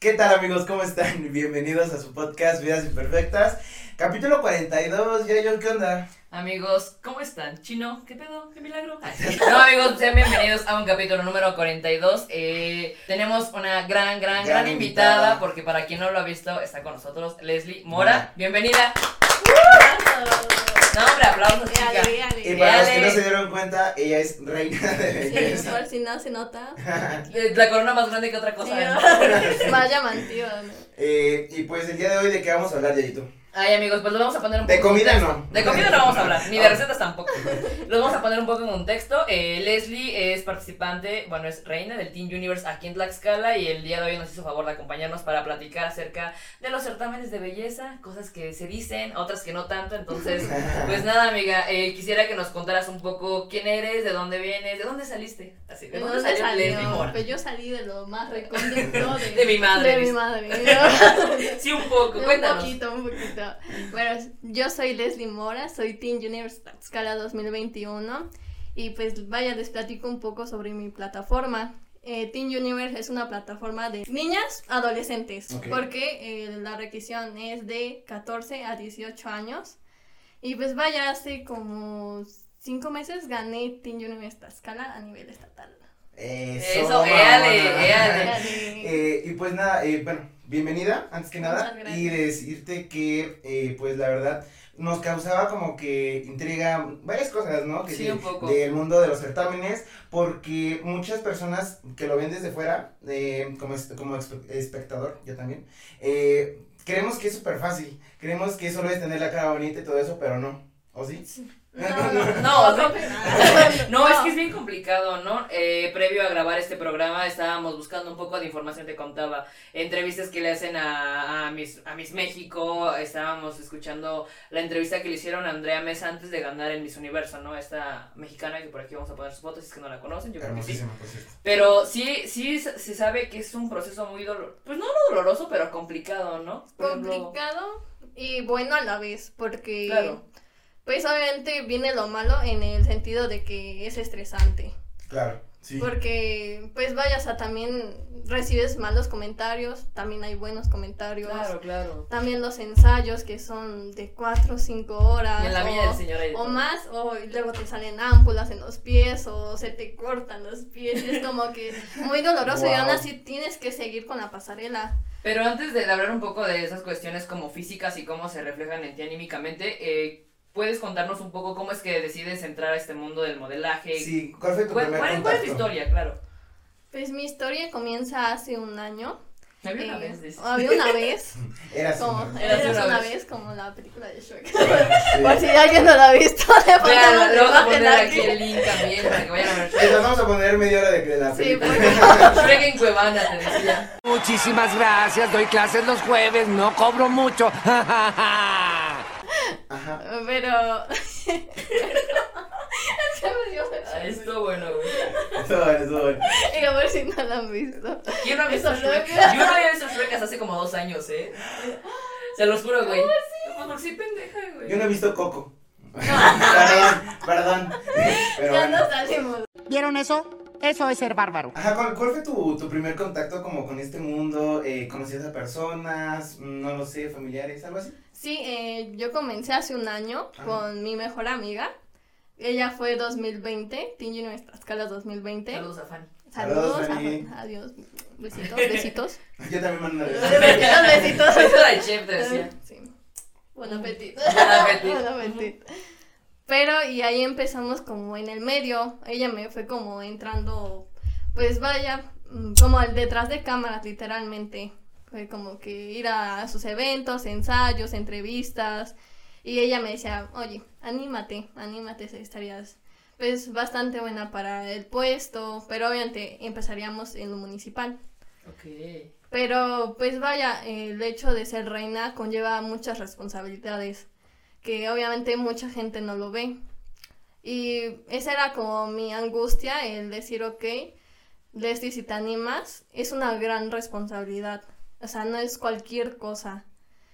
¿Qué tal amigos? ¿Cómo están? Bienvenidos a su podcast Vidas Imperfectas. Capítulo 42, ya yo, ¿qué onda? Amigos, ¿cómo están? Chino, ¿qué pedo? ¿Qué milagro? No, amigos, sean bienvenidos a un capítulo número 42. Eh, tenemos una gran, gran, gran, invitada, invitada. porque para quien no lo ha visto, está con nosotros Leslie Mora. Bienvenida. No, hombre, aplausos, chica. Yale, yale. Y para los que no se dieron cuenta, ella es reina de Sí, belleza. por si no se nota. Eh, La corona más grande que otra cosa. ¿no? Más llamativa, ¿no? Eh, y pues el día de hoy, ¿de qué vamos a hablar, Yayito? Ay, amigos, pues los vamos a poner un De poco en comida no. De comida no vamos a hablar, ni de recetas tampoco. Los vamos a poner un poco en contexto. Eh, Leslie es participante, bueno, es reina del Teen Universe aquí en Tlaxcala y el día de hoy nos hizo favor de acompañarnos para platicar acerca de los certámenes de belleza, cosas que se dicen, otras que no tanto. Entonces, pues nada, amiga, eh, quisiera que nos contaras un poco quién eres, de dónde vienes, de dónde saliste. Así, ¿de ¿De dónde salió Leslie? Mora? Pues yo salí de lo más recóndito de, De mi madre, De mi madre. Sí, un poco, un cuéntanos. poquito, un poquito. Bueno, yo soy Leslie Mora, soy Teen Universe Tlaxcala 2021 y pues vaya, les platico un poco sobre mi plataforma. Eh, Teen Universe es una plataforma de niñas adolescentes porque eh, la requisición es de 14 a 18 años y pues vaya, hace como 5 meses gané Teen Universe Tlaxcala a nivel estatal. Eso, Eso, éale, éale. Eh, y pues nada, eh, bueno, bienvenida, antes que nada, y decirte que, eh, pues la verdad, nos causaba como que intriga varias cosas, ¿no? Que Sí, de- un poco. Del mundo de los certámenes, porque muchas personas que lo ven desde fuera, eh, como, como espectador, yo también, eh, creemos que es súper fácil, creemos que solo es tener la cara bonita y todo eso, pero no, ¿o sí? No, no, No, no, no. No, es que es bien complicado, ¿no? Eh, previo a grabar este programa estábamos buscando un poco de información, te contaba, entrevistas que le hacen a, a, Miss, a Miss México, estábamos escuchando la entrevista que le hicieron a Andrea Mesa antes de ganar el Miss Universo, ¿no? Esta mexicana que por aquí vamos a poner sus fotos, si es que no la conocen, yo creo que sí. Hermosísima, por cierto. Pero sí, sí se sabe que es un proceso muy doloroso, pues no doloroso, pero complicado, ¿no? Por ejemplo, complicado y bueno a la vez, porque Claro. Pues obviamente viene lo malo en el sentido de que es estresante, Claro, sí. porque pues vaya, o sea, también recibes malos comentarios, también hay buenos comentarios, Claro, claro. también los ensayos que son de 4 o 5 horas Y en la o, viña del señor de o más, o luego te salen ámpulas en los pies o se te cortan los pies, es como que muy doloroso y aún Wow. así tienes que seguir con la pasarela. Pero antes de hablar un poco de esas cuestiones como físicas y cómo se reflejan en ti anímicamente, eh, ¿puedes contarnos un poco cómo es que decides entrar a este mundo del modelaje? Sí, ¿cuál fue tu ¿Cuál, primer cuál- cuál es tu historia? Claro. Pues mi historia comienza hace un año. Había una Eh, vez, dice. había una vez, Era así, como, ¿no? Era así era una una vez. vez como la película de Shrek. Sí. Por si alguien no la ha visto, le Vean, la vamos a poner aquí el link también para que vayan a ver Les vamos a poner media hora de que la Sí, película. porque Shrek en Cuevana, te decía. Muchísimas gracias, doy clases los jueves, no cobro mucho. Ajá. pero Esto bueno, güey. Eso, eso. Y a ver si no la han visto. ¿Quién no ha visto Shrek? Yo no había visto Shrek hasta hace como dos años, ¿eh? Se los juro, güey. Por sí pendeja, güey. Yo no he visto Coco. perdón, perdón. Pero Ya bueno. no salimos. ¿Vieron eso? Eso es ser bárbaro. Ajá, ¿cuál, cuál fue tu, tu primer contacto como con este mundo? Eh, ¿Conocías a personas? No lo sé, familiares, algo así? Sí, eh, yo comencé hace un año Ajá. con mi mejor amiga. Ella fue 2020, Teen Universe Tlaxcala 2020. Saludos a Fanny. Saludos, Saludos, Fanny. ajá, adiós, besitos, besitos. Yo también mando una besitos, besitos. Eso era el chef, te decía. Sí. Buen apetito. Buen apetito. Buen apetito. Pero y ahí empezamos como en el medio. Ella me fue como entrando, pues vaya, mm, como al detrás de cámaras literalmente. Fue como que ir a sus eventos, ensayos, entrevistas. Y ella me decía, oye, anímate, anímate, estarías pues bastante buena para el puesto. Pero obviamente empezaríamos en lo municipal. Ok. Pero pues vaya, el hecho de ser reina conlleva muchas responsabilidades que obviamente mucha gente no lo ve. Y esa era como mi angustia, el decir, ok, Leslie, si te animas, es una gran responsabilidad. O sea, no es cualquier cosa.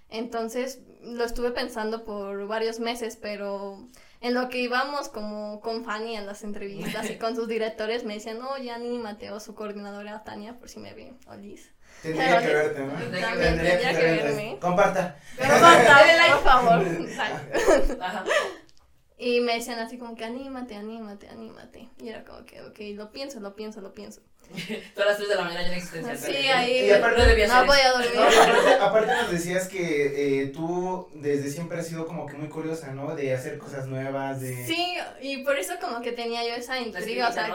Entonces, lo estuve pensando por varios meses, pero en lo que íbamos como con Fanny en las entrevistas y con sus directores me decían, oye, anímate, o su coordinadora Tania, por si me ven, Olis. Tendría que verte, ¿no? Tendría También tendría que verme. Comparta. Pero basta, por favor. Ajá. Y me decían así como que anímate, anímate, anímate. Y era como que, ok, lo pienso, lo pienso, lo pienso. Todas las 3 de la mañana ya en existencia. Sí, pero- ahí Y aparte- no debía no podía No, dormir. aparte, aparte nos decías que eh, tú desde siempre has sido como que muy curiosa, ¿no? De hacer cosas nuevas, de... Sí, y por eso como que tenía yo esa intriga, o sea,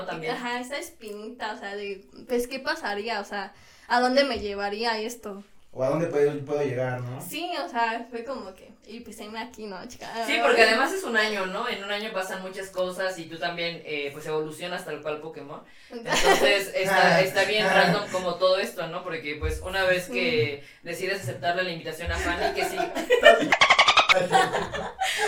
esa espinita, o sea, de, pues, ¿qué pasaría? O sea, ¿a dónde me llevaría esto? O a dónde puedo, puedo llegar, ¿no? Sí, o sea, fue como que, y pues heme aquí, ¿no, chica? Sí, porque además es un año, ¿no? En un año pasan muchas cosas y tú también, eh, pues, evolucionas tal cual Pokémon. Entonces, está, está bien random como todo esto, ¿no? Porque, pues, una vez que decides aceptarle la invitación a Fanny, que sí.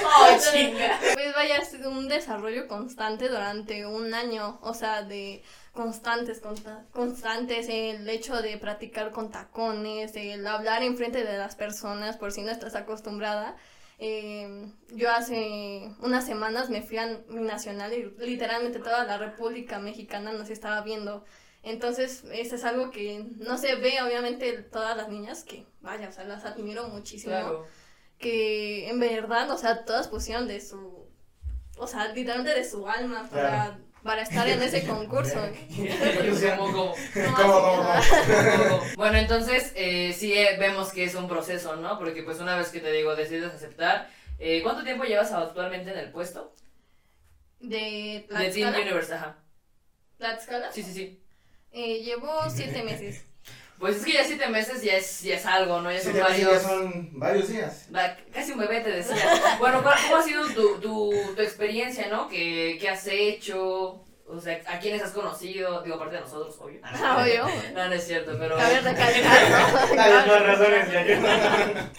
¡Oh, chinga! Pues vaya, es un desarrollo constante durante un año, o sea, de constantes, consta- constantes, el hecho de practicar con tacones, el hablar enfrente de las personas por si no estás acostumbrada. Eh, yo hace unas semanas me fui a mi nacional y literalmente toda la República Mexicana nos estaba viendo. Entonces, eso es algo que no se ve, obviamente, todas las niñas, que vaya, o sea, las admiro muchísimo Claro. que en verdad, o sea, todas pusieron de su, o sea, literalmente de su alma para, Claro. Para estar en ese concurso. Como, como, No, ¿Cómo, así, cómo, ah, como- Bueno, entonces, eh, sí eh, vemos que es un proceso, ¿no? Porque, pues, una vez que te digo, decides aceptar. eh, ¿Cuánto tiempo llevas actualmente en el puesto? De De Team Tlaxcala. Universe, ajá. Tlaxcala. Sí, sí, sí. Eh, llevo siete meses. Pues es que ya siete meses ya es, ya es algo, ¿no? Ya son ya varios. son varios días. Casi un bebé te decía. Bueno, ¿cuál- ¿cómo ha sido tu, tu, tu experiencia, no? ¿Qué, ¿Qué has hecho? O sea, ¿a quiénes has conocido? Digo, aparte de nosotros, obvio. Ah, obvio. No, no es cierto, pero... Cabe recalcar, ¿no? Razones,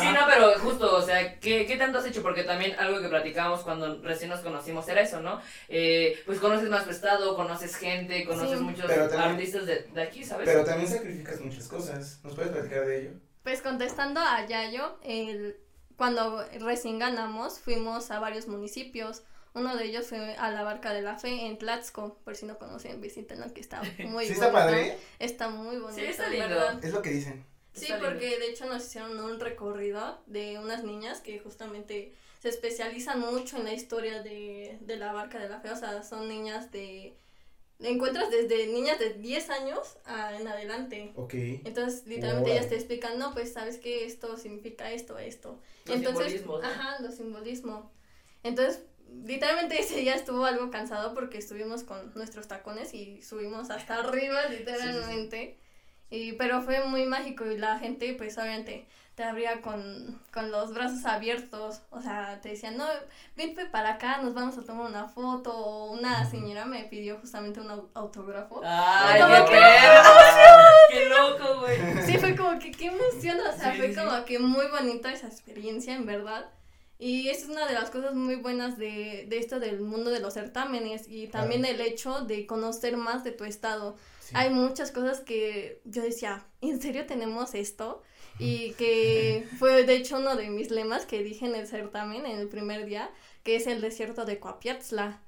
Sí, no, pero justo, o sea, ¿qué, ¿qué tanto has hecho? Porque también algo que platicábamos cuando recién nos conocimos era eso, ¿no? Eh, pues conoces más tu estado, conoces gente, conoces Sí. muchos también- artistas de, de aquí, ¿sabes? Pero también sacrificas muchas cosas. ¿Nos puedes platicar de ello? Pues contestando a Yayo, el, cuando recién ganamos fuimos a varios municipios. Uno de ellos fue a la Barca de la Fe en Tlaxco, por si no conocen, visítenlo que está muy ¿Sí bonito. está padre? Está muy bonito. Sí, está en lindo. verdad. Es lo que dicen. Sí, Está lindo. porque de hecho nos hicieron un recorrido de unas niñas que justamente se especializan mucho en la historia de, de la barca de la fe. O sea, son niñas de... Encuentras desde niñas de 10 años a- en adelante. Ok. Entonces, literalmente ellas te explican, no, pues sabes que esto significa esto, esto. Los Entonces, simbolismos, ¿no? ajá, los simbolismos. Entonces, literalmente ese día estuvo algo cansado porque estuvimos con nuestros tacones y subimos hasta arriba, literalmente. Y, pero fue muy mágico y la gente, pues obviamente, te abría con, con los brazos abiertos. O sea, te decían, no, vente para acá, nos vamos a tomar una foto. O una señora me pidió justamente un au- autógrafo. ¡Ay, qué que-! ¡Qué loco, güey! Sí, fue como que qué emoción, o sea, fue como que muy bonita esa experiencia, en verdad. Y esa es una de las cosas muy buenas de, de esto del mundo de los certámenes y también el hecho de conocer más de tu estado. Sí. Hay muchas cosas que yo decía, ¿en serio tenemos esto? Y que fue de hecho uno de mis lemas que dije en el certamen, en el primer día, que es el desierto de Coapiatzla.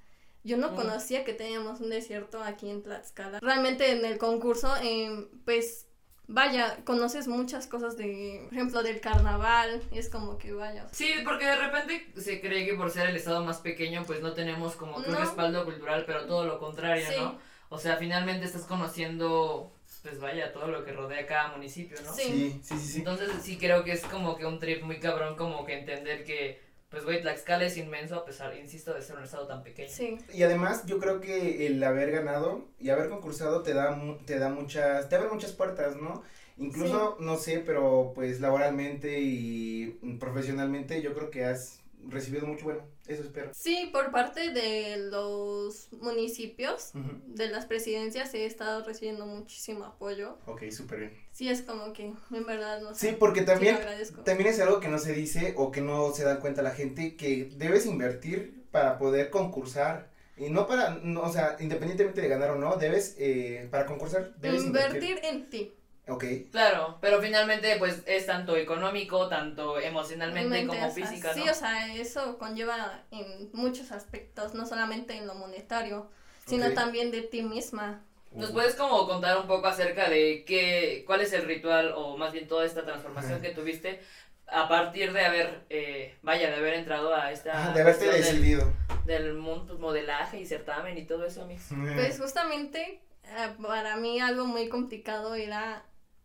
Yo no conocía que teníamos un desierto aquí en Tlaxcala. Realmente en el concurso, eh, pues, vaya, conoces muchas cosas de, por ejemplo, del carnaval. Y es como que, vaya. Sí, porque de repente se cree que por ser el estado más pequeño, pues no tenemos como que un respaldo cultural, pero todo lo contrario, Sí. ¿no? O sea, finalmente estás conociendo, pues vaya, todo lo que rodea cada municipio, ¿no? Sí, sí, sí. Entonces sí creo que es como que un trip muy cabrón, como que entender que, pues güey, Tlaxcala es inmenso a pesar, insisto, de ser un estado tan pequeño. Sí. Y además yo creo que el haber ganado y haber concursado te da mu- te da muchas te abre muchas puertas, ¿no? Incluso no sé, pero pues laboralmente y profesionalmente yo creo que has recibido mucho bueno, eso espero. Sí, por parte de los municipios, de las presidencias, he estado recibiendo muchísimo apoyo. Ok, súper bien. Sí, es como que, en verdad, no sé. Sí, porque también Sí, también es algo que no se dice o que no se da cuenta la gente que debes invertir para poder concursar. Y no para, no, o sea, independientemente de ganar o no, debes, eh, para concursar, debes invertir. Invertir en ti. Ok, Claro, pero finalmente pues es tanto económico, tanto emocionalmente Mente, como o sea, física, ¿no? Sí, o sea, eso conlleva en muchos aspectos, no solamente en lo monetario, sino Ok. también de ti misma. ¿Nos puedes como contar un poco acerca de qué, cuál es el ritual o más bien toda esta transformación que tuviste a partir de haber, eh, vaya, de haber entrado a esta... Ah, de haberte cuestión del- decidido. Del, mundo, pues, modelaje y certamen y todo eso, amigos. Pues justamente eh, para mí algo muy complicado era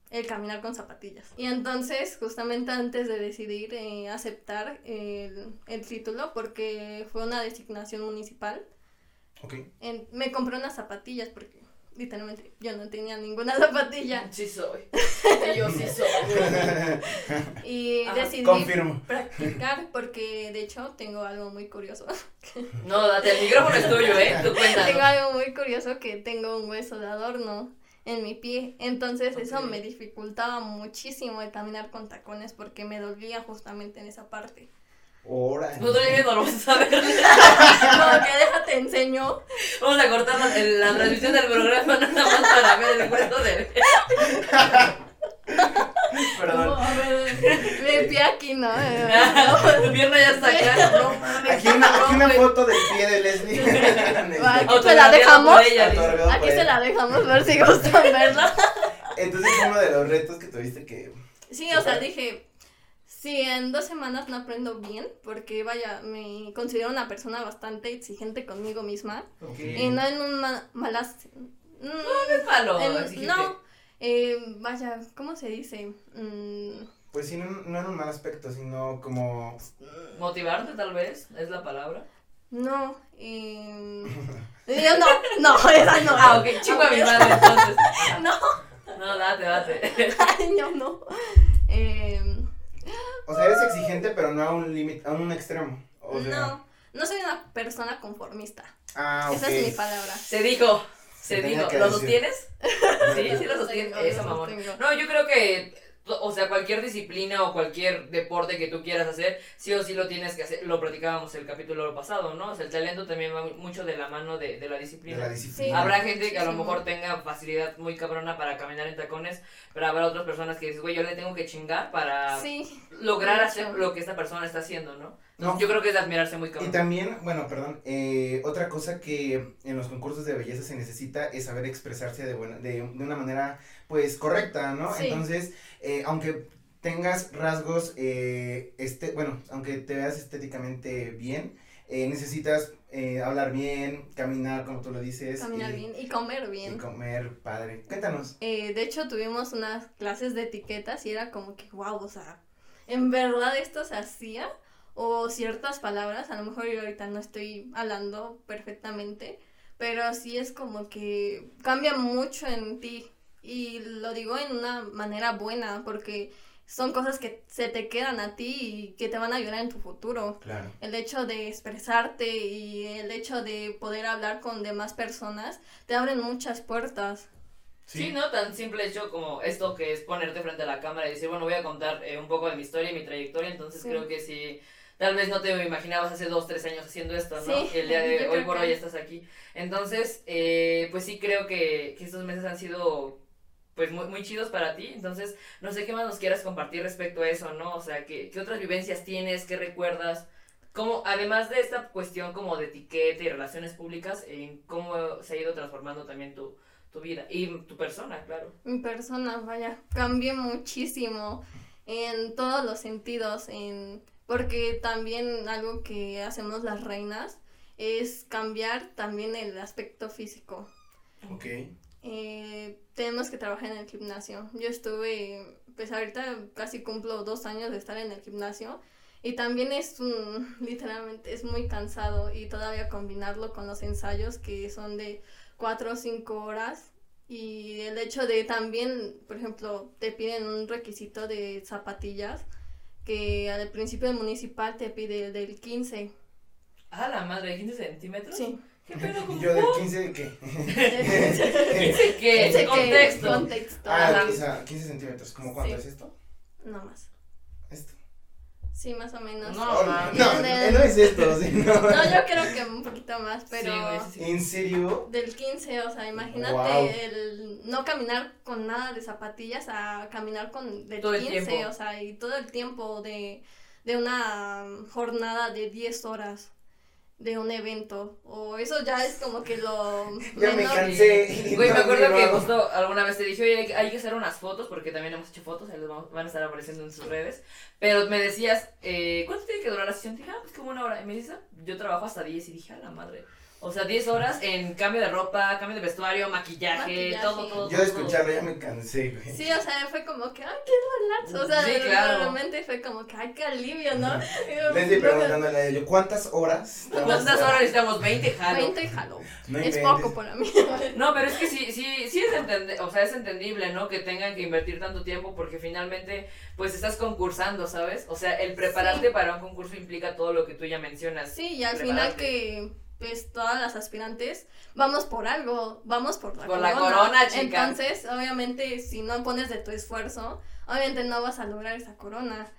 el caminar con zapatillas. Y entonces, justamente antes de decidir eh, aceptar el, el título, porque fue una designación municipal, Ok. en- me compré unas zapatillas porque literalmente yo no tenía ninguna zapatilla. Sí soy. Y yo sí soy. Y Ajá, decidí Confirmo. practicar porque de hecho tengo algo muy curioso. No, date, el micrófono es tuyo, ¿eh? Tú Tengo algo muy curioso que tengo un hueso de adorno en mi pie. Entonces eso me dificultaba muchísimo el caminar con tacones porque me dolía justamente en esa parte. Ahora. Nosotros ya no lo vamos a ver. No, que déjate enseño. Vamos a cortar la, la transmisión del programa nada más para ver el hueso de... Perdón. a ver, mi pie aquí, ¿no? Tu pierna ya está acá. No. Aquí una, aquí una No, foto del pie de Leslie. Aquí se la dejamos. Aquí se la dejamos ver si gustan verla. Entonces uno de los retos que tuviste que. Sí, o sea, dije, si en dos semanas no aprendo bien, porque vaya, me considero una persona bastante exigente conmigo misma. Y no en un ma- malas... mm, es malo, en- exigente. no, eh, vaya, ¿cómo se dice? Mm, Pues sí, no, no en un mal aspecto, sino como. Motivarte, tal vez, es la palabra. no, eh, yo no, no, esa no. Ah, ok, chingo a mi madre, entonces. No, No, date, date. ay, yo no. Eh, O sea, eres exigente, pero no a un límite, a un extremo. O sea, no, no soy una persona conformista. Ah, ok. Esa es mi palabra. Se dijo, se dijo. ¿Lo sostienes? Sí, sí lo sostienes. Eso, mamón. No, yo creo que, o sea, cualquier disciplina o cualquier deporte que tú quieras hacer, sí o sí lo tienes que hacer. Lo platicábamos el capítulo pasado, ¿no? O sea, el talento también va mucho de la mano de, de la De disciplina. la disciplina. Habrá gente que a lo mejor tenga facilidad muy cabrona para caminar en tacones, pero habrá otras personas que dices, güey, yo le tengo que chingar para Sí, lograr hacer lo que esta persona está haciendo, ¿no? No. Yo creo que es de admirarse muy Y cabrón. también, bueno, perdón, eh, otra cosa que en los concursos de belleza se necesita es saber expresarse de, buena, de, de una manera, pues, correcta, ¿no? Sí. Entonces, eh, aunque tengas rasgos, eh, este, bueno, aunque te veas estéticamente bien, eh, necesitas hablar bien, caminar, como tú lo dices. caminar y, bien y comer Y bien. comer padre. Cuéntanos. De hecho, tuvimos unas clases de etiquetas y era como que, wow, o sea, ¿en verdad esto se hacía? O ciertas palabras, a lo mejor yo ahorita no estoy hablando perfectamente, pero sí es como que cambia mucho en ti. Y lo digo en una manera buena, porque son cosas que se te quedan a ti y que te van a ayudar en tu futuro. Claro. El hecho de expresarte y el hecho de poder hablar con demás personas te abren muchas puertas. Sí. ¿no? Tan simple hecho como esto que es ponerte frente a la cámara y decir, bueno, voy a contar eh, un poco de mi historia y mi trayectoria, entonces Sí. creo que sí, tal vez no te imaginabas hace dos, tres años haciendo esto, ¿no? Sí, el día de hoy por que- hoy estás aquí. Entonces, eh, pues sí creo que, que estos meses han sido pues muy, muy chidos para ti, entonces no sé qué más nos quieras compartir respecto a eso, ¿no? O sea, ¿qué, qué otras vivencias tienes? ¿Qué recuerdas? Como, además de esta cuestión como de etiqueta y relaciones públicas, en cómo se ha ido transformando también tu, tu vida y tu persona, claro. Mi persona, vaya, cambié muchísimo en todos los sentidos, en porque también algo que hacemos las reinas es cambiar también el aspecto físico. Ok. Eh, tenemos que trabajar en el gimnasio. Yo estuve, pues ahorita casi cumplo dos años de estar en el gimnasio y también es un, literalmente, es muy cansado y todavía combinarlo con los ensayos que son de cuatro o cinco horas y el hecho de también, por ejemplo, te piden un requisito de zapatillas que al principio el municipal te pide el del 15. Ah, la madre, 15 centímetros. Sí. ¿Qué pedo? ¿Y yo del 15 qué? ¿15 qué? Contexto. contexto. Ah, o sea, 15 centímetros. ¿Cómo cuánto Sí. es esto? No más. Esto. Sí, más o menos. No, no, Del- no es esto, no. Yo creo que un poquito más, pero Sí. ¿En serio? del 15, o sea, imagínate el no caminar con nada de zapatillas a caminar con del Todo el 15, tiempo. o sea, y todo el tiempo de, de una jornada de 10 horas. De un evento. O eso ya es como que lo Ya me cansé. Güey, me acuerdo no, que justo alguna vez te dije, oye, hay que- hay que hacer unas fotos, porque también hemos hecho fotos, ahí vamos- van a estar apareciendo en sus redes. Pero me decías, eh, ¿cuánto tiene que durar la sesión? Dije, ah, pues como una hora. Y me dices, "Ah, yo trabajo hasta 10 y dije, a la madre. O sea, 10 horas en cambio de ropa, cambio de vestuario, maquillaje, Maquillaje. todo, todo. Yo de escucharlo ya me cansé, güey. Sí, o sea, fue como que, ay, qué relax. O sea, Sí, claro. realmente fue como que, ay, qué alivio, ¿no? Preguntándole a ellos, ¿cuántas horas? ¿Cuántas horas necesitamos? 20, jalo. 20 jalo. No es inventes. poco para mí. No, pero es que sí, sí, sí es entende- o sea, es entendible, ¿no? Que tengan que invertir tanto tiempo porque finalmente, pues estás concursando, ¿sabes? O sea, el prepararte Sí. para un concurso implica todo lo que tú ya mencionas. Sí, y al final que pues todas las aspirantes vamos por algo, vamos por la Por corona. la corona, chica. Entonces, obviamente, si no pones de tu esfuerzo, obviamente no vas a lograr esa corona.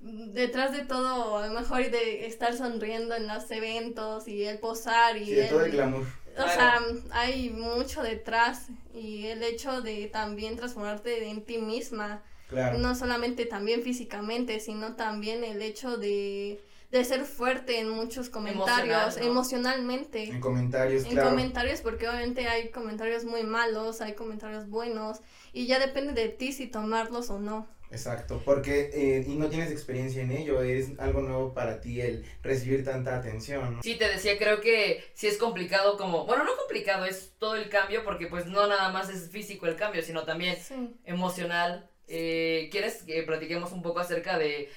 Detrás de todo, a lo mejor de estar sonriendo en los eventos y el posar y Sí, el- todo el glamour. o sea, hay mucho detrás y el hecho de también transformarte en ti misma, Claro. no solamente también físicamente, sino también el hecho de, de ser fuerte en muchos comentarios, Emocional, ¿no? emocionalmente. En comentarios, En claro. comentarios, porque obviamente hay comentarios muy malos, hay comentarios buenos, y ya depende de ti si tomarlos o no. Exacto, porque eh, y no tienes experiencia en ello, es algo nuevo para ti el recibir tanta atención, ¿no? Sí, te decía, creo que sí es complicado como, bueno, no complicado, es todo el cambio porque pues no nada más es físico el cambio, sino también Sí. emocional. Eh, ¿Quieres que platiquemos un poco acerca de,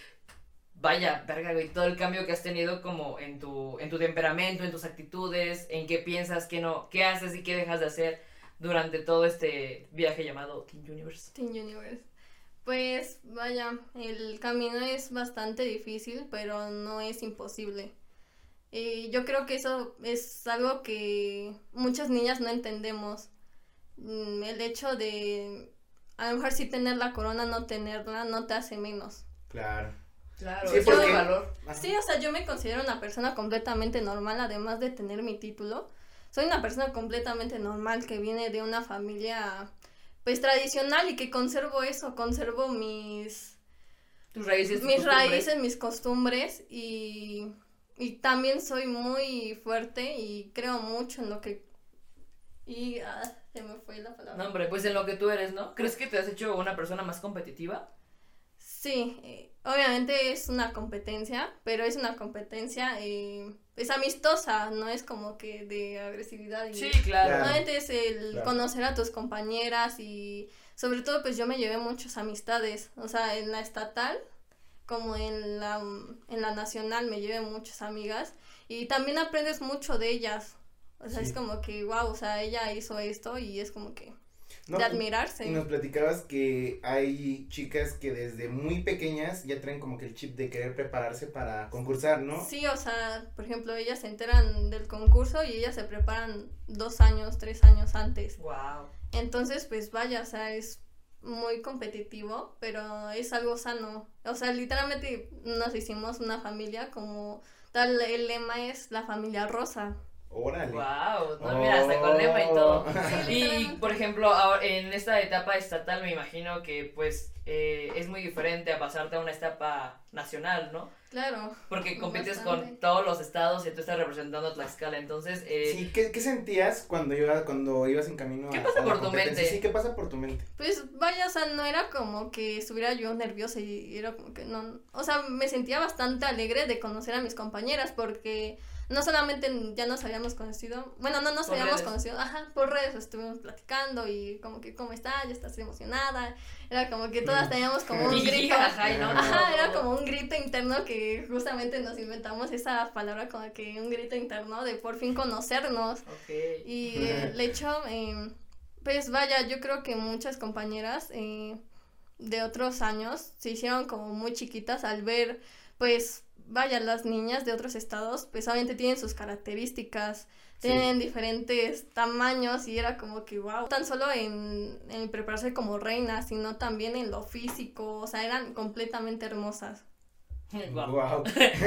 vaya, verga, güey, todo el cambio que has tenido como en tu, en tu temperamento, en tus actitudes, en qué piensas, qué no, qué haces y qué dejas de hacer durante todo este viaje llamado Teen Universe? Teen Universe. Pues vaya, el camino es bastante difícil, pero no es imposible. Y yo creo que eso es algo que muchas niñas no entendemos. Mm, El hecho de a lo mejor sí tener la corona, no tenerla, no te hace menos. Claro. Claro, Sí, porque- valor. Ajá. Sí, o sea, yo me considero una persona completamente normal, además de tener mi título. Soy una persona completamente normal que viene de una familia, pues, tradicional y que conservo eso, conservo mis, Tus raíces. tus mis costumbres. raíces, mis costumbres y, y también soy muy fuerte y creo mucho en lo que... Y ah, se me fue la palabra. No, hombre, pues en lo que tú eres, ¿no? ¿Crees que te has hecho una persona más competitiva? Sí, eh, obviamente es una competencia, pero es una competencia eh, es amistosa, no es como que de agresividad. Y, Sí, claro. Obviamente es el Claro. conocer a tus compañeras y sobre todo pues yo me llevé muchas amistades, o sea, en la estatal como en la, en la nacional me llevé muchas amigas y también aprendes mucho de ellas. O sea, Sí. es como que, wow, o sea, ella hizo esto y es como que No, de admirarse. Y nos platicabas que hay chicas que desde muy pequeñas ya traen como que el chip de querer prepararse para concursar, ¿no? Sí, o sea, por ejemplo, ellas se enteran del concurso y ellas se preparan dos años, tres años antes. Wow. Entonces, pues vaya, o sea, es muy competitivo, pero es algo sano. O sea, literalmente nos hicimos una familia como tal, el lema es la familia rosa. Órale. Wow, no, mira, hasta con lema y todo. Sí, Y, por ejemplo, ahora, en esta etapa estatal me imagino que pues eh, es muy diferente a pasarte a una etapa nacional, ¿no? Claro. Porque compites Bastante. con todos los estados y tú estás representando a Tlaxcala, entonces... Eh, Sí, ¿qué, qué sentías cuando, iba, cuando ibas en camino ¿Qué a- pasa a la por tu mente? Sí, ¿qué pasa por tu mente? Pues vaya, o sea, no era como que estuviera yo nerviosa y era como que no, o sea, me sentía bastante alegre de conocer a mis compañeras porque no solamente ya nos habíamos conocido, bueno, no nos Por habíamos redes. conocido, ajá, por redes estuvimos platicando y como que, ¿cómo estás? ¿Ya estás emocionada? Era como que todas teníamos como un grito. no, Ajá, no, era como un grito interno que justamente nos inventamos esa palabra como que un grito interno de por fin conocernos. Ok. Y el hecho, eh, pues vaya, yo creo que muchas compañeras eh, de otros años se hicieron como muy chiquitas al ver, pues vaya, las niñas de otros estados, pues obviamente tienen sus características, Sí. tienen diferentes tamaños y era como que wow, tan solo en, en prepararse como reinas, sino también en lo físico, o sea, eran completamente hermosas. Guau. Wow.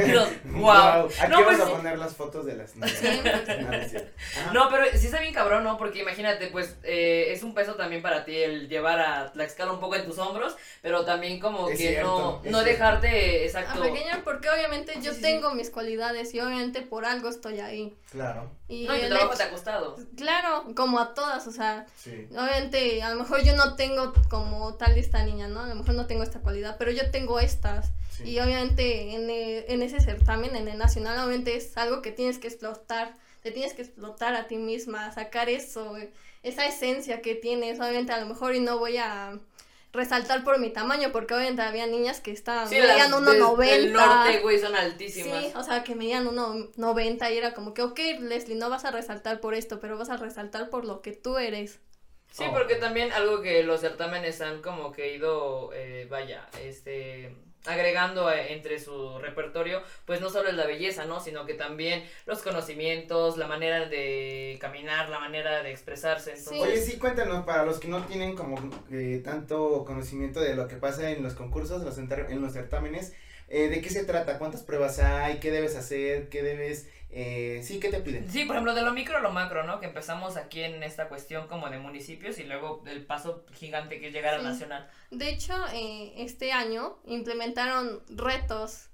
Los- guau. Aquí No, vamos pues a sí. poner las fotos de las niñas. Sí. No, pero sí está bien cabrón, ¿no? Porque imagínate, pues eh, es un peso también para ti el llevar a Tlaxcala un poco en tus hombros, pero también como Es que cierto, no, no cierto. dejarte, A exacto. pequeña, porque obviamente yo Sí, sí, tengo mis cualidades y obviamente por algo estoy ahí. Claro, Y No, y tu el trabajo hecho- te ha costado. Claro, como a todas, o sea, sí. obviamente a lo mejor yo no tengo como tal esta niña, ¿no? A lo mejor no tengo esta cualidad, pero yo tengo estas. Sí. Y obviamente en, e- en ese certamen, en el nacional, obviamente es algo que tienes que explotar, te tienes que explotar a ti misma, sacar eso, esa esencia que tienes, obviamente a lo mejor y no voy a resaltar por mi tamaño, porque obviamente había niñas que estaban, Sí, medían las 1.90. del- del norte, güey, son altísimas. Sí, o sea, que medían 1.90 y era como que, ok, Leslie, no vas a resaltar por esto, pero vas a resaltar por lo que tú eres. Sí, Oh. porque también algo que los certámenes han como que ido, eh, vaya, este, agregando eh, entre su repertorio, pues no solo es la belleza, ¿no? Sino que también los conocimientos, la manera de caminar, la manera de expresarse. Entonces, Oye, sí, cuéntanos, para los que no tienen como eh, tanto conocimiento de lo que pasa en los concursos, los en los certámenes, eh, ¿de qué se trata? ¿Cuántas pruebas hay? ¿Qué debes hacer? ¿Qué debes...? Eh, sí, ¿qué te piden? Sí, por ejemplo, de lo micro a lo macro, ¿no? Que empezamos aquí en esta cuestión como de municipios y luego el paso gigante que es llegar al Sí. nacional. De hecho, eh, este año implementaron retos.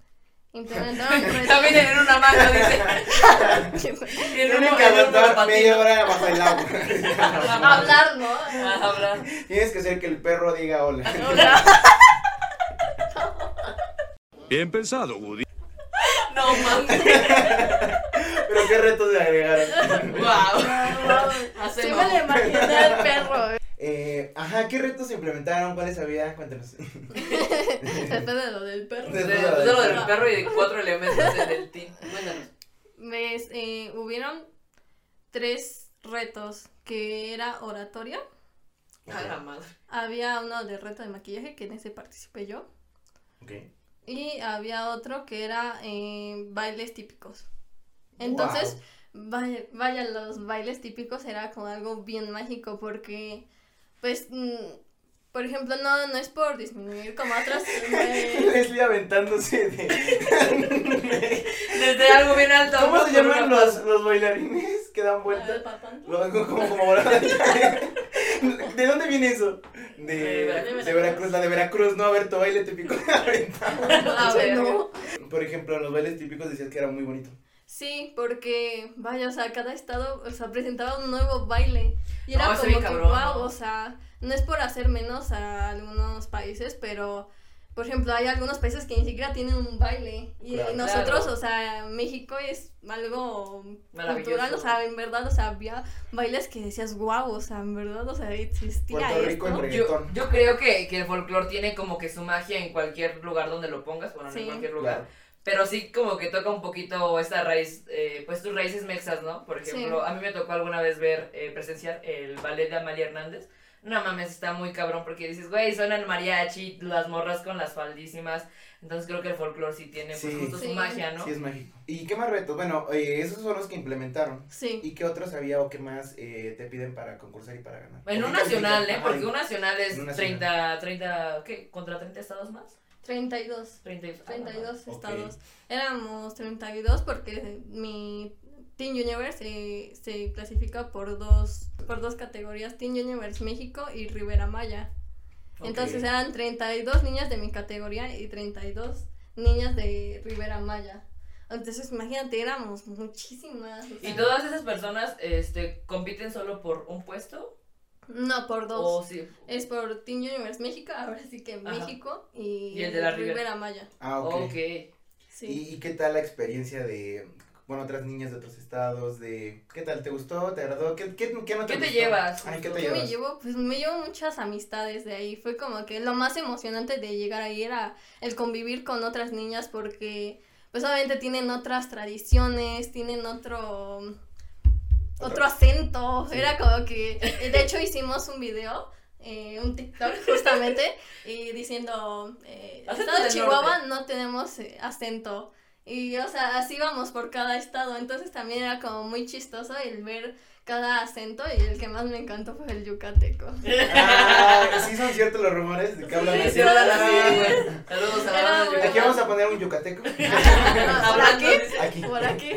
Implementaron retos. También en una mano, dice. Tienen que aguantar media hora bajo el agua. Hablar, ¿no? Ah, habla. Tienes que hacer que el perro diga hola. Bien pensado, Woody. Mames. Pero qué retos le agregaron. Wow. Sí Hacemos. me lo imaginé al perro. eh. Eh, ajá, ¿qué retos se implementaron? ¿Cuáles había? Cuéntanos. Después de lo del perro. De, de lo del perro y de cuatro elementos en el team. Cuéntanos. ¿Ves? Eh, hubieron tres retos, que era oratoria, A la madre. había uno de reto de maquillaje, que en ese participé yo, Ok. Y había otro que era eh, bailes típicos. Entonces, vaya, vaya, los bailes típicos era como algo bien mágico porque, pues, mm, por ejemplo, no, no es por disminuir como otros. eh, Leslie aventándose de... Desde algo bien alto. ¿Cómo se llaman los, los bailarines que dan el vueltas? Lo hago como, como. ¿De dónde viene eso? De, De Veracruz. de Veracruz, la de Veracruz, no, a ver, tu baile típico. A ver. No. Por ejemplo, los bailes típicos decías que era muy bonito. Sí, porque, vaya, o sea, cada estado, o sea, presentaba un nuevo baile. Y era No, como que, cabrón, wow, ¿no? o sea, no es por hacer menos a algunos países, pero, por ejemplo, hay algunos países que ni siquiera tienen un baile. Y Claro. nosotros, Claro. o sea, México es algo cultural, o sea, en verdad, o sea, había bailes que decías, wow, o sea, en verdad, o sea, existía Puerto Rico esto. Yo, yo creo que, que el folclore tiene como que su magia en cualquier lugar donde lo pongas, bueno, Sí. en cualquier lugar. Claro. Pero sí como que toca un poquito esta raíz, eh, pues tus raíces mexas, ¿no? Por ejemplo, Sí. a mí me tocó alguna vez ver, eh, presenciar el ballet de Amalia Hernández. No mames, está muy cabrón porque dices, güey, suena el mariachi, las morras con las faldísimas. Entonces creo que el folclore sí tiene pues Sí. justo Sí. su magia, ¿no? Sí, es mágico. ¿Y qué más retos? Bueno, eh, esos son los que implementaron. Sí. ¿Y qué otros había o qué más eh, te piden para concursar y para ganar? En ¿O un nacional, ¿eh? Porque un nacional es un 30, 30, ¿qué? ¿Contra 30 estados más? 32. 30, y- ah, 32 Ok. estados. Éramos 32 porque mi Teen Universe eh, se clasifica por dos, por dos categorías, Teen Universe México y Rivera Maya. Entonces eran 32 niñas de mi categoría y 32 niñas de Rivera Maya. Entonces imagínate, éramos muchísimas. o ¿Y todas esas personas este, compiten solo por un puesto? No, por ¿O dos. sí? Es por Teen Universe México, ahora sí que Ajá. México y, Y el de la Rivera. Maya. Ah, ok. ok. Sí. ¿Y, y qué tal la experiencia de, bueno, otras niñas de otros estados? de ¿Qué tal? ¿Te gustó? ¿Te agradó? ¿Qué, qué, qué no te ¿Qué te gustó? llevas, Ay, ¿qué te ¿Qué me llevas? llevo? Pues me llevo muchas amistades de ahí. Fue como que lo más emocionante de llegar ahí era el convivir con otras niñas porque pues obviamente tienen otras tradiciones, tienen otro otro acento. Sí. Era como que de hecho hicimos un video eh, un TikTok justamente y diciendo eh, estado de Chihuahua norte. no tenemos eh, acento Y, o sea, así vamos por cada estado. Entonces también era como muy chistoso el ver cada acento y el que más me encantó fue el yucateco. Ah, sí son ciertos los rumores de que hablan Sí, así. Saludos a Aquí vamos a poner un yucateco. ¿Por aquí? Aquí. Por aquí.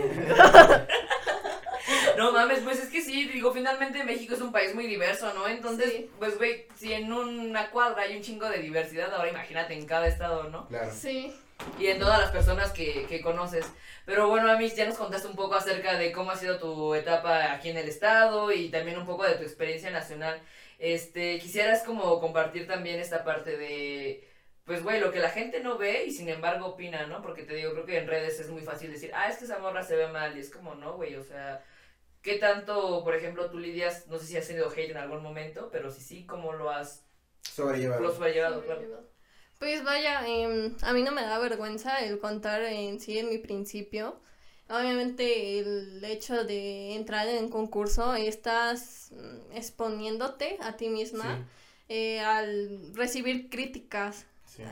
No mames, pues es que sí, digo, finalmente México es un país muy diverso, ¿no? Entonces, Sí. pues güey, si en una cuadra hay un chingo de diversidad, ahora imagínate en cada estado, ¿no? Claro. Sí. Y en todas las personas que, que conoces. Pero bueno, Amis, ya nos contaste un poco acerca de cómo ha sido tu etapa aquí en el estado y también un poco de tu experiencia nacional. Este, quisieras como compartir también esta parte de, pues güey, lo que la gente no ve y sin embargo opina, ¿no? Porque te digo, creo que en redes es muy fácil decir, ah, es que esa morra se ve mal y es como, no, güey, o sea, ¿qué tanto, por ejemplo, tú lidias, no sé si has tenido hate en algún momento, pero si sí, ¿cómo lo has, Sobrellevado. lo has sobrellevado, claro? Pues vaya, em, a mí no me da vergüenza el contar en sí en mi principio. Obviamente el hecho de entrar en concurso estás mm, exponiéndote a ti misma eh, al recibir críticas, Sí.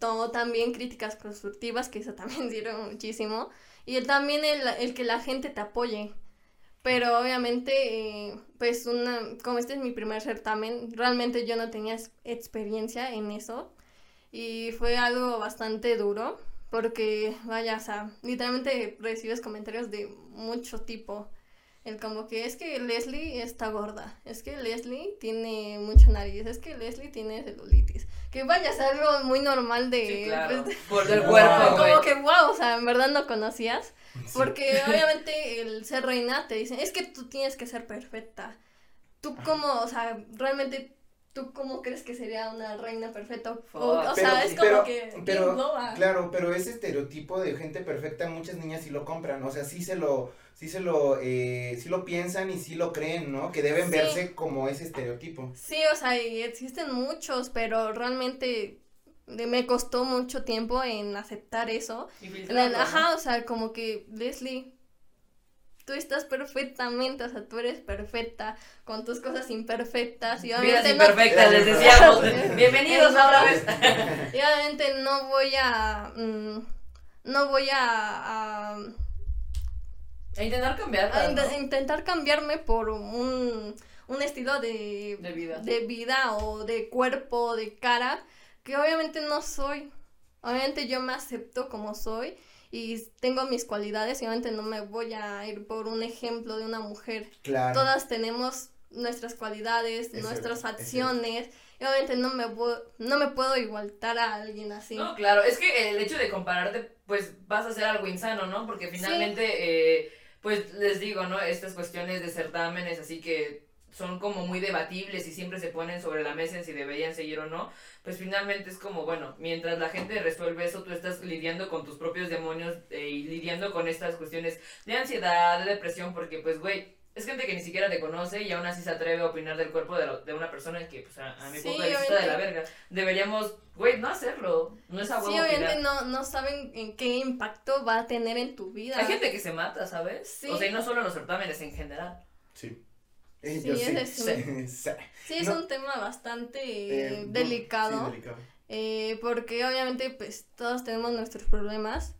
todo también críticas constructivas, que eso también sirve muchísimo, y el, también el, el que la gente te apoye. Pero obviamente, eh, pues una, como este es mi primer certamen, realmente yo no tenía ex- experiencia en eso y fue algo bastante duro porque, vaya, o sea, literalmente recibes comentarios de mucho tipo. El como que es que Leslie está gorda, es que Leslie tiene mucha nariz, es que Leslie tiene celulitis. Que vaya, es algo muy normal de... Sí, claro, pues, por del cuerpo, como que wow, o sea, en verdad no conocías. Sí. Porque obviamente el ser reina te dicen, es que tú tienes que ser perfecta. Tú como, o sea, realmente, ¿tú cómo crees que sería una reina perfecta? O, o Fuck. sea, es como pero, que... pero, claro, pero ese estereotipo de gente perfecta, muchas niñas sí lo compran, o sea, sí se lo, sí se lo, eh, sí lo piensan y sí lo creen, ¿no? Que deben Sí. verse como ese estereotipo. Sí, o sea, y existen muchos, pero realmente me costó mucho tiempo en aceptar eso. Y En ajá, o sea, como que, Leslie, tú estás perfectamente, o sea, tú eres perfecta con tus cosas imperfectas y Vidas obviamente no, imperfectas, les decíamos. Bienvenidos otra vez. y obviamente no voy a, mm, no voy a, a- A intentar cambiar, a ¿no? int- intentar cambiarme por un, un estilo de, De vida. de vida o de cuerpo, de cara, que obviamente no soy. Obviamente yo me acepto como soy y tengo mis cualidades y obviamente no me voy a ir por un ejemplo de una mujer. Claro. Todas tenemos nuestras cualidades, Es nuestras cierto, acciones y obviamente no me, no me puedo igualtar a alguien así. No, claro, es que el hecho de compararte, pues vas a hacer algo insano, ¿no? Porque finalmente, eh, pues les digo, ¿no? Estas cuestiones de certámenes, así que son como muy debatibles y siempre se ponen sobre la mesa en si deberían seguir o no, pues finalmente es como, bueno, mientras la gente resuelve eso, tú estás lidiando con tus propios demonios eh, y lidiando con estas cuestiones de ansiedad, de depresión, porque pues, güey, es gente que ni siquiera te conoce y aún así se atreve a opinar del cuerpo de, lo- de una persona que, pues, a, a mi Sí, punto de vista de la verga. Deberíamos, güey, no hacerlo. No es a Sí, obviamente no, no saben en qué impacto va a tener en tu vida. Hay gente que se mata, ¿sabes? Sí. O sea, y no solo en los certámenes, en general. Sí. Eh, Sí, yo ese sí. sí. Sí. Sí, es No. un tema bastante Eh, eh, no, delicado. delicado. Eh, porque obviamente pues todos tenemos nuestros problemas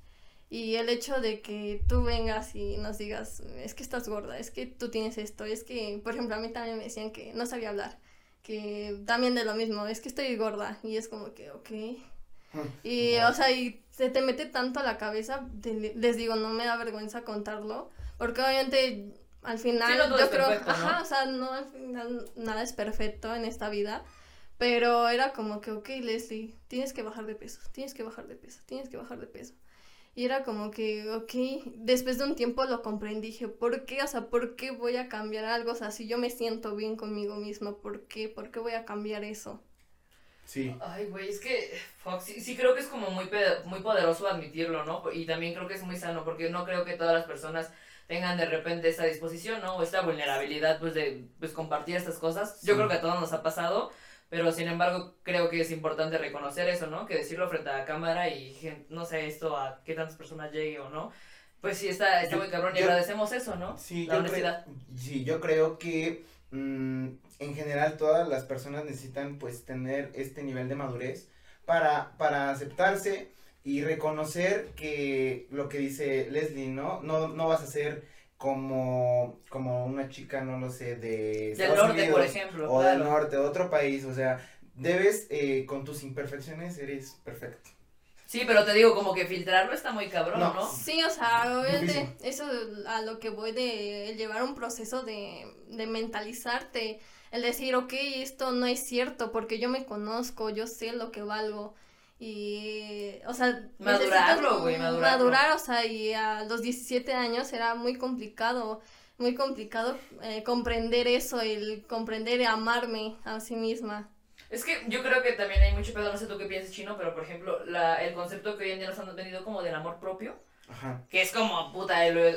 y el hecho de que tú vengas y nos digas es que estás gorda, es que tú tienes esto, es que por ejemplo a mí también me decían que no sabía hablar, que también de lo mismo, es que estoy gorda y es como que ok. Y Wow. o sea, y se te mete tanto a la cabeza, te- les digo, no me da vergüenza contarlo, porque obviamente al final Sí, no todo yo es creo, perfecto, ¿no? ajá, o sea, no al final nada es perfecto en esta vida, pero era como que, ok, Leslie, tienes que bajar de peso, tienes que bajar de peso, tienes que bajar de peso. Y era como que, ok, después de un tiempo lo comprendí, dije, ¿por qué? O sea, ¿por qué voy a cambiar algo? O sea, si yo me siento bien conmigo misma, ¿por qué? ¿Por qué voy a cambiar eso? Sí. Ay, güey, es que, fuck, sí, sí creo que es como muy, muy poderoso admitirlo, ¿no? Y también creo que es muy sano, porque no creo que todas las personas tengan de repente esta disposición, ¿no? O esta vulnerabilidad, pues, de pues, compartir estas cosas. Yo Sí. creo que a todos nos ha pasado, pero sin embargo creo que es importante reconocer eso, ¿no? Que decirlo frente a la cámara y, no sé, esto a qué tantas personas llegue o no. Pues sí, está, está Yo- muy cabrón y yo- agradecemos eso, ¿no? Sí, La yo honestidad. sí, yo creo que mm, en general todas las personas necesitan pues tener este nivel de madurez para, para aceptarse y reconocer que lo que dice Leslie, ¿no? No, no vas a ser como, como una chica, no lo sé, de Del Estados norte, Unidos por ejemplo. o claro. del norte, de otro país, o sea, debes, eh, con tus imperfecciones, eres perfecto. Sí, pero te digo, como que filtrarlo está muy cabrón, No. ¿no? Sí, o sea, obviamente eso a lo que voy de llevar un proceso de, de mentalizarte, el decir, ok, esto no es cierto porque yo me conozco, yo sé lo que valgo. Y, o sea, Madurarlo, güey, madurarlo. Madurar, o sea, y a los 17 años era muy complicado, muy complicado eh, comprender eso, el comprender y amarme a sí misma. Es que yo creo que también hay mucho pedo, no sé tú qué piensas chino, pero por ejemplo, la, el concepto que hoy en día nos han venido como del amor propio, Ajá. que es como, puta,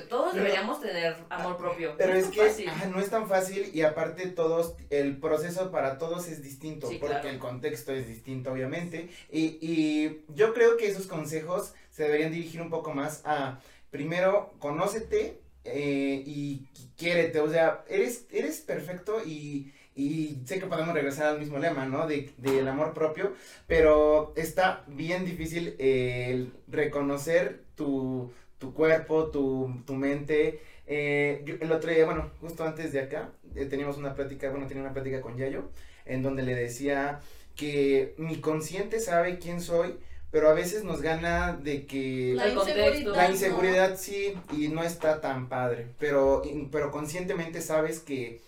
todos Pero- deberíamos tener amor propio. Pero No es que ajá, no es tan fácil y aparte todos, el proceso para todos es distinto, Sí, porque claro. el contexto es distinto, obviamente. Y, y yo creo que esos consejos se deberían dirigir un poco más a, primero, conócete eh, y quiérete, o sea, eres, eres perfecto y... Y sé que podemos regresar al mismo lema, ¿no? De, del amor propio, pero está bien difícil eh, el reconocer tu, tu cuerpo, tu, tu mente, eh, yo- el otro día, bueno, justo antes de acá, eh, teníamos una plática, bueno, tenía una plática con Yayo, en donde le decía que mi consciente sabe quién soy, pero a veces nos gana de que La inseguridad. la ¿no? inseguridad sí, y no está tan padre, pero, pero conscientemente sabes que,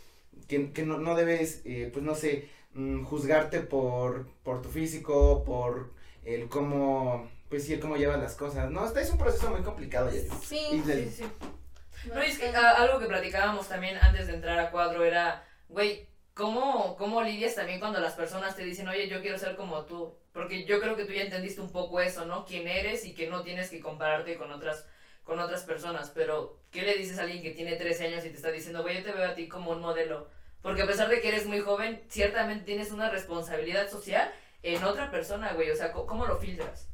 que, que no, no debes, eh, pues no sé, mm, juzgarte por, por tu físico, por el cómo, pues sí, el cómo llevas las cosas, ¿no? Este es un proceso muy complicado, Yayo. Y Sí, Sí, sí. No, y es que a- algo que platicábamos también antes de entrar a cuadro era, güey, ¿cómo, ¿cómo lidias también cuando las personas te dicen, oye, yo quiero ser como tú? Porque yo creo que tú ya entendiste un poco eso, ¿no? Quién eres y que no tienes que compararte con otras, con otras personas. Pero, ¿qué le dices a alguien que tiene 13 años y te está diciendo, güey, yo te veo a ti como un modelo? Porque a pesar de que eres muy joven, ciertamente tienes una responsabilidad social en otra persona, güey. O sea, ¿cómo, cómo lo filtras?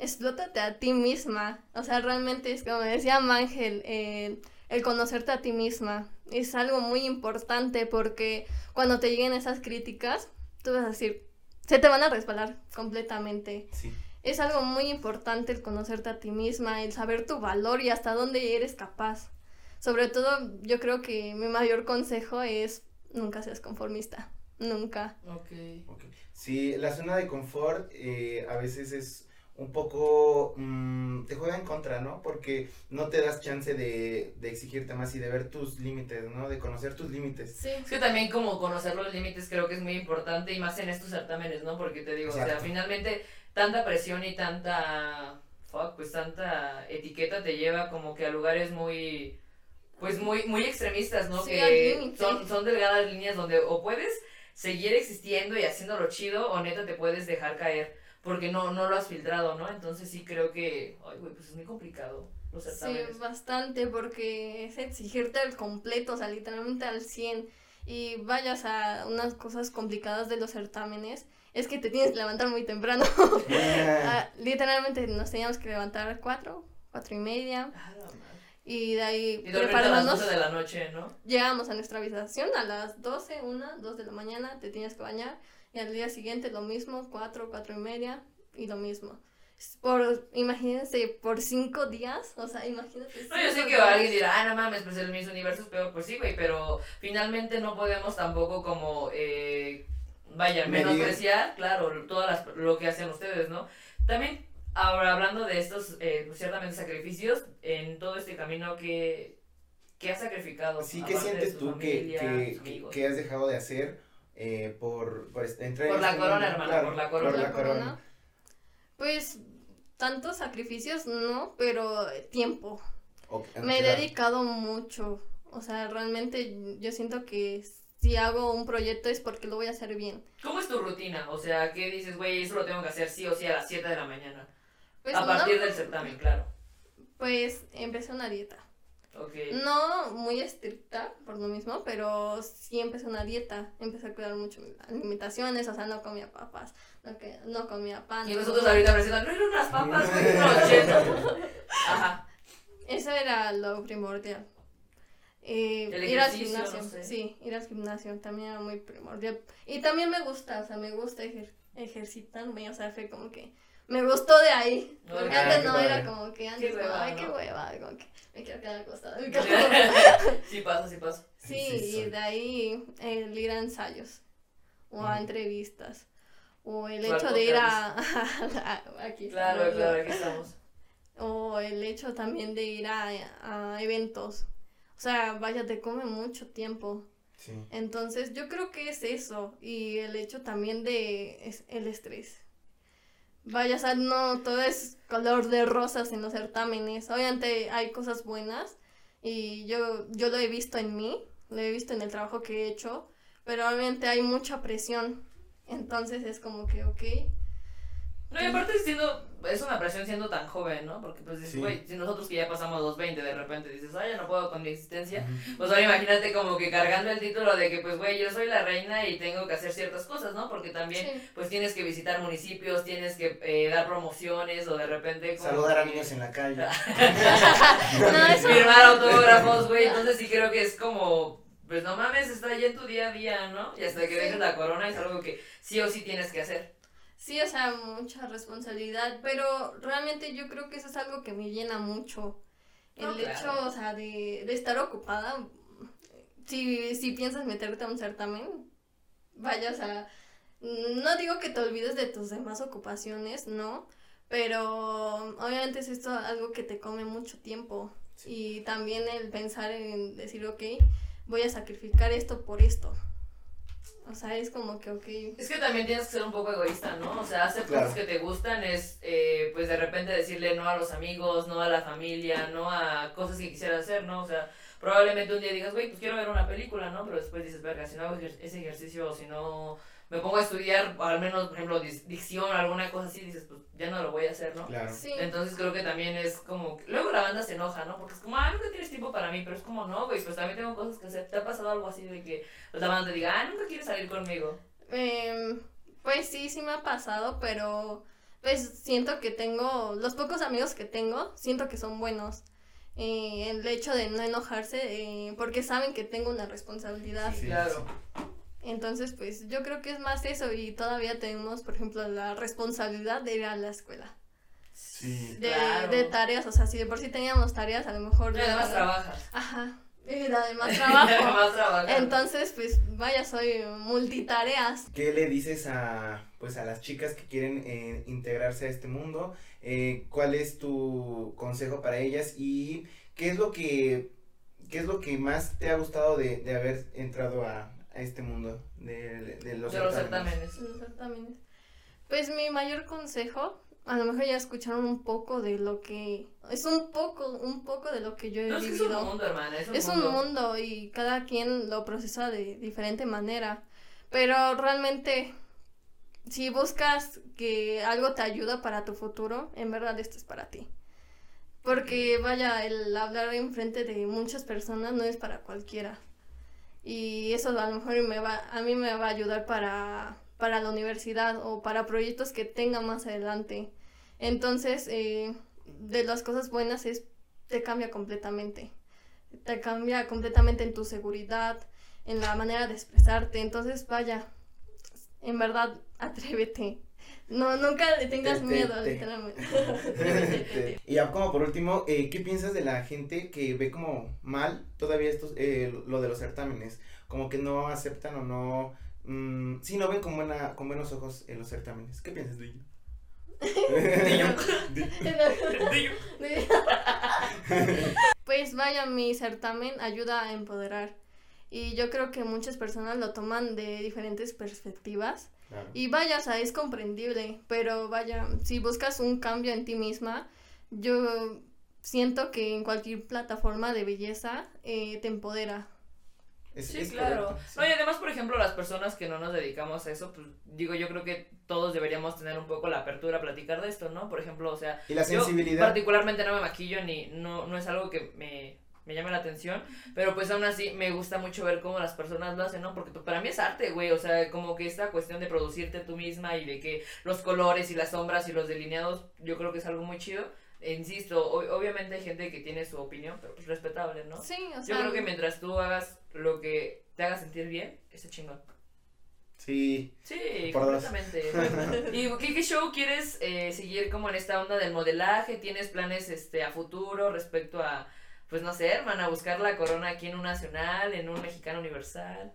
explótate a ti misma. O sea, realmente es como decía Ángel, eh, el conocerte a ti misma es algo muy importante porque cuando te lleguen esas críticas, tú vas a decir, se te van a respaldar completamente. Sí. Es algo muy importante el conocerte a ti misma, el saber tu valor y hasta dónde eres capaz. Sobre todo, yo creo que mi mayor consejo es nunca seas conformista. Nunca. Ok. Ok. Sí, la zona de confort eh, a veces es un poco, mm, te juega en contra, ¿no? Porque no te das chance de, de exigirte más y de ver tus límites, ¿no? De conocer tus límites. Sí. Es que también como conocer los límites creo que es muy importante y más en estos certámenes, ¿no? Porque te digo, o sea, finalmente tanta presión y tanta, fuck, pues tanta etiqueta te lleva como que a lugares muy, pues muy, muy extremistas, ¿no? Sí, que son, son delgadas líneas donde o puedes seguir existiendo y haciéndolo chido o neta te puedes dejar caer porque no, no lo has filtrado, ¿no? Entonces sí creo que, ay, güey, pues es muy complicado los Sí, bastante, porque es exigirte al completo, o sea, literalmente al 100. Y vayas a unas cosas complicadas de los certámenes, es que te tienes que levantar muy temprano. Ah, literalmente nos teníamos que levantar a 4, 4 y media, Ah. Y de ahí Y dormir a las preparándonos. 12 de la noche, ¿no? Llegamos a nuestra habitación a las 12, 1, 2 de la mañana, te tienes que bañar. Y al día siguiente lo mismo, 4, 4 y media y lo mismo. Por, imagínense, por 5 días, o sea, imagínate. No, yo sé cinco que días. alguien dirá, ah, no mames, pues el mis universo es peor, pues sí, güey, pero finalmente no podemos tampoco como, eh, vaya, menospreciar, claro, todas las, lo que hacen ustedes, ¿no? También, ahora hablando de estos, eh, pues, ciertamente sacrificios, en todo este camino que, que has sacrificado. Sí, ¿qué sientes tú que, familia, que, que, has dejado de hacer eh, por, por entrar en Por la este corona, mundo? hermana, Claro, por la corona. Por la corona. Pues tantos sacrificios no, pero tiempo. Ah, Me he dedicado mucho. O sea, realmente yo siento que si hago un proyecto es porque lo voy a hacer bien. ¿Cómo es tu rutina? O sea, ¿qué dices, güey, eso lo tengo que hacer sí o sí a las 7 de la mañana? Pues a partir no, del certamen, claro. pues empecé una dieta. Ok. No muy estricta por lo mismo, pero sí empecé una dieta. Empecé a cuidar mucho mis alimentaciones, o sea, no comía papas, no, que, no comía pan. Y no nosotros comía- ahorita presionando, no eran unas papas. Ajá. Eso era lo primordial. Eh, El ir al gimnasio, no sé. sí, ir al gimnasio también era muy primordial. Y también me gusta, o sea, me gusta ejer- ejercitarme, o sea, fue como que me gustó de ahí. Porque ah, antes qué no padre. era como que antes, Qué como, hueva, ay, qué hueva, como que me quiero quedar acostada. sí pasa, sí pasa. Sí, Sí, y soy. de ahí el ir a ensayos o a Mm. entrevistas o el hecho de ir a, a- aquí Claro, estamos, claro, aquí estamos. o el hecho también de ir a, a eventos. O sea, vaya, te come mucho tiempo. Sí. Entonces, yo creo que es eso y el hecho también de es el estrés. Vaya, o sea, no todo es color de rosas en los certámenes. Obviamente hay cosas buenas y yo, yo lo he visto en mí, lo he visto en el trabajo que he hecho, pero obviamente hay mucha presión. Entonces es como que, ok, No, y aparte siendo, es una presión siendo tan joven, ¿no? Porque pues dices, Sí. güey, si nosotros que ya pasamos los 20 de repente dices, ay, ya no puedo con mi existencia, pues ahora imagínate como que cargando el título de que pues, güey, yo soy la reina y tengo que hacer ciertas cosas, ¿no? Porque también, Sí. pues tienes que visitar municipios, tienes que eh, dar promociones o de repente... como Saludar a niños en la calle. no, eso firmar autógrafos, güey. Entonces sí creo que es como, pues no mames, está ya en tu día a día, ¿no? Y hasta que Sí. dejes la corona es algo que sí o sí tienes que hacer. Sí, o sea, mucha responsabilidad, pero realmente yo creo que eso es algo que me llena mucho. El claro. hecho, o sea, de, de estar ocupada. Si, si piensas meterte a un certamen, vaya, o sea, no digo que te olvides de tus demás ocupaciones, ¿no? Pero obviamente es esto algo que te come mucho tiempo. Y también el pensar en decir, ok, voy a sacrificar esto por esto. O sea, es como que, ok. Es que también tienes que ser un poco egoísta, ¿no? O sea, hacer Claro. cosas que te gustan es, eh, pues de repente decirle no a los amigos, no a la familia, no a cosas que quisieras hacer, ¿no? O sea, probablemente un día digas, güey, pues quiero ver una película, ¿no? Pero después dices, verga, si no hago ejer- ese ejercicio o si no me pongo a estudiar, o al menos, por ejemplo, dicción o alguna cosa así, dices, pues ya no lo voy a hacer, ¿no? Claro. Sí. Entonces creo que también es como, luego la banda se enoja, ¿no? Porque es como, ah, nunca tienes tiempo para mí, pero es como, no, güey, pues también tengo cosas que hacer. ¿Te ha pasado algo así de que pues, la banda te diga, ah, nunca quieres salir conmigo? Em, pues sí, sí me ha pasado, pero pues siento que tengo, los pocos amigos que tengo, siento que son buenos. Eh, el hecho de no enojarse, eh, porque saben que tengo una responsabilidad. Sí, claro. Entonces, pues yo creo que es más eso y todavía tenemos, por ejemplo, la responsabilidad de ir a la escuela. Sí. De, Claro. de tareas, o sea, si de por sí teníamos tareas, a lo mejor... Y además trabajas. Ajá, y además Y trabajo. además trabajas. Entonces, pues vaya, soy multitareas. ¿Qué le dices a pues a las chicas que quieren eh, integrarse a este mundo? Eh, ¿Cuál es tu consejo para ellas y qué es lo que qué es lo que más te ha gustado de, de haber entrado a, a este mundo de, de los de los certámenes? certámenes. Exactamente. Pues mi mayor consejo, a lo mejor ya escucharon un poco de lo que es un poco, un poco de lo que yo he No, es que es vivido. un mundo, hermana. Es un es mundo. un mundo y cada quien lo procesa de diferente manera. Pero realmente, si buscas que algo te ayuda para tu futuro, en verdad esto es para ti. Porque vaya, el hablar en frente de muchas personas no es para cualquiera. Y eso a lo mejor me va, a mí me va a ayudar para, para la universidad o para proyectos que tenga más adelante. Entonces, eh, de las cosas buenas es, te cambia completamente te cambia completamente en tu seguridad, en la manera de expresarte. Entonces, vaya, en verdad, atrévete. No, nunca le tengas Te- te- miedo, te. literalmente. Y ya como por último, eh, ¿qué piensas de la gente que ve como mal todavía estos, eh, lo de los certámenes? Como que no aceptan o no, mm, sí, no ven con, buena, con buenos ojos eh, los certámenes. ¿Qué piensas de ello? pues vaya, mi certamen ayuda a empoderar. Y yo creo que muchas personas lo toman de diferentes perspectivas. Claro. Y vaya, o sea, es comprendible, pero vaya, si buscas un cambio en ti misma, yo siento que en cualquier plataforma de belleza eh, te empodera. Es- Sí, es claro. correcto, sí. No, y además, por ejemplo, las personas que no nos dedicamos a eso, pues digo, yo creo que todos deberíamos tener un poco la apertura a platicar de esto, ¿no? Por ejemplo, o sea, Y la yo particularmente no me maquillo ni no, no es algo que me, me llame la atención, pero pues aún así me gusta mucho ver cómo las personas lo hacen, ¿no? Porque pues, para mí es arte, güey, o sea, como que esta cuestión de producirte tú misma y de que los colores y las sombras y los delineados, yo creo que es algo muy chido. E insisto, o- obviamente hay gente que tiene su opinión, pero pues respetable, ¿no? Sí, o sea, Yo creo que mientras tú hagas lo que te haga sentir bien, está chingón. Sí. Sí, Por dos. completamente. ¿Y qué, qué show quieres eh, seguir como en esta onda del modelaje? ¿Tienes planes este a futuro respecto a, pues no sé, hermana, buscar la corona aquí en un nacional, en un mexicano universal?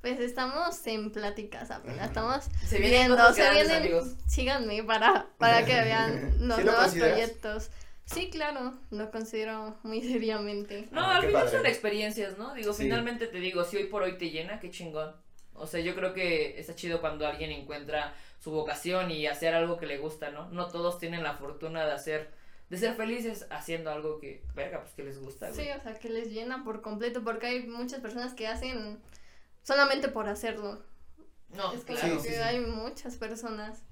Pues estamos en pláticas apenas, estamos Se vienen viendo, se grandes, vienen, amigos. síganme para, para que vean los ¿Sí lo nuevos proyectos. Sí, claro, lo considero muy seriamente. No, Ah, al final padre. son experiencias, ¿no? Digo, Sí. finalmente te digo, si hoy por hoy te llena, qué chingón. O sea, yo creo que está chido cuando alguien encuentra su vocación y hacer algo que le gusta, ¿no? No todos tienen la fortuna de hacer, de ser felices haciendo algo que, verga, pues que les gusta, güey. Sí, o sea, que les llena por completo, porque hay muchas personas que hacen solamente por hacerlo. No, es claro. Sí, que sí, sí. hay muchas personas.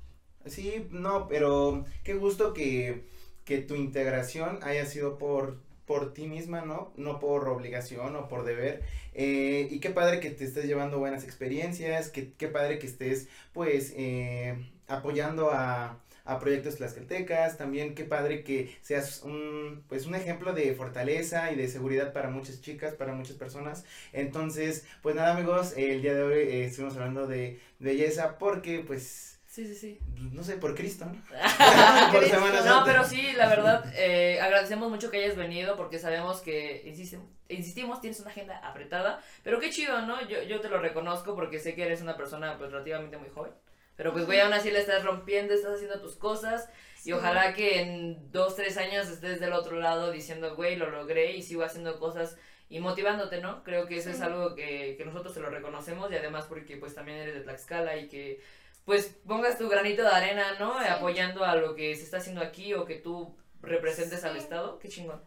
Sí, no, pero qué gusto que, que tu integración haya sido por, por ti misma, ¿no? No por obligación o por deber. Eh, y qué padre que te estés llevando buenas experiencias, que, qué padre que estés, pues, eh, apoyando a, a proyectos tlaxcaltecas, también qué padre que seas un, pues, un ejemplo de fortaleza y de seguridad para muchas chicas, para muchas personas. Entonces, pues nada amigos, el día de hoy eh, estuvimos hablando de belleza porque, pues, Sí, sí, sí. no sé, por Cristo, ¿no? Por. Semana No, pero sí, la verdad, eh, agradecemos mucho que hayas venido porque sabemos que, insisten- insistimos, tienes una agenda apretada, pero qué chido, ¿no? Yo, yo te lo reconozco porque sé que eres una persona pues relativamente muy joven, pero pues güey, aún así le estás rompiendo, estás haciendo tus cosas y ojalá que en dos, tres años estés del otro lado diciendo, güey, lo logré y sigo haciendo cosas y motivándote, ¿no? Creo que eso Sí. es algo que, que nosotros te lo reconocemos y además porque pues también eres de Tlaxcala y que pues pongas tu granito de arena, ¿no? Sí. Apoyando a lo que se está haciendo aquí o que tú representes al. Estado. Qué chingón.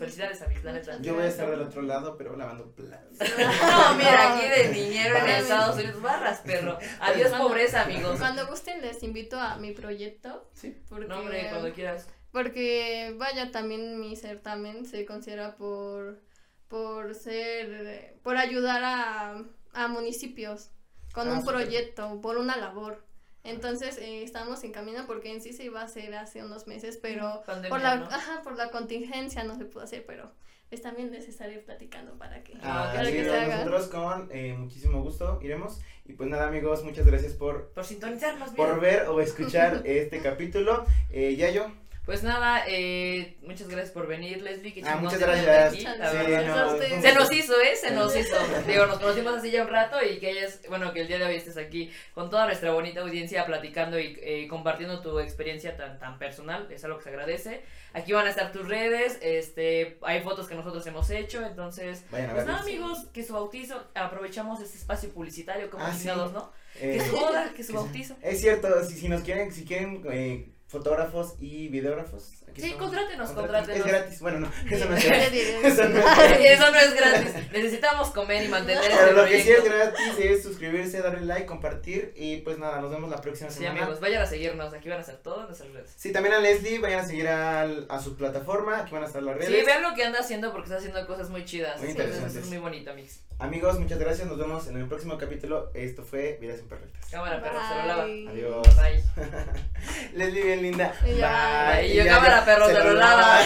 Felicidades, Amis, la neta. Muchas Yo voy a estar del otro lado, pero lavando platos. No, mira, aquí de niñero en. Estados Unidos barras, perro. Adiós, Cuando- pobreza, amigos. Cuando gusten les invito a mi proyecto. Sí. Porque, No, hombre, cuando quieras. porque vaya, también mi certamen se considera por, por ser, por ayudar a, a municipios con Ah, un proyecto, por una labor. Entonces eh, estamos en camino porque en sí se iba a hacer hace unos meses, pero Pandemia, por la, ¿no? ajá, por la contingencia no se pudo hacer, pero es también necesario platicando para que, Ah, para que es, se haga. nosotros con eh, muchísimo gusto iremos. Y pues nada amigos, muchas gracias por, Por sintonizarnos, por mira. ver o escuchar este capítulo. Eh, Yayo, Pues nada, eh, muchas gracias por venir, Leslie. Qué Ah, muchas gracias. aquí, la Sí, verdad. no. Se nos hizo, ¿eh? Se nos hizo. Digo, nos conocimos así ya un rato y que hayas, bueno, que el día de hoy estés aquí con toda nuestra bonita audiencia platicando y eh, compartiendo tu experiencia tan, tan personal, es algo que se agradece. Aquí van a estar tus redes, este, hay fotos que nosotros hemos hecho, entonces, vayan a pues nada, amigos, que su bautizo, aprovechamos este espacio publicitario como Ah, sí. ¿no? Eh, Que su boda, que su que- bautizo. Es cierto, si, si nos quieren, si quieren eh, fotógrafos y videógrafos. Aquí Sí, estamos. contrátenos, contrátenos. Es gratis, bueno, no, eso no es gratis. Eso no es gratis. Eso no es gratis. Necesitamos comer y mantener este Pero lo que sí es gratis es suscribirse, darle like, compartir y pues nada, nos vemos la próxima Sí, semana. amigos, vayan a seguirnos. Aquí van a estar todas nuestras redes. Sí, también a Leslie, vayan a seguir al- a su plataforma, aquí van a estar las redes. Sí, vean lo que anda haciendo porque está haciendo cosas muy chidas. Muy Entonces, interesantes. es muy bonito, mix. Amigos, muchas gracias, nos vemos en el próximo capítulo. Esto fue Vidas Imperfectas. Cámara, perro, se lo lava. Adiós. Bye. Leslie, bien linda. Bye. Y yo, ya, cámara, perro, se, se lo, lo, lava.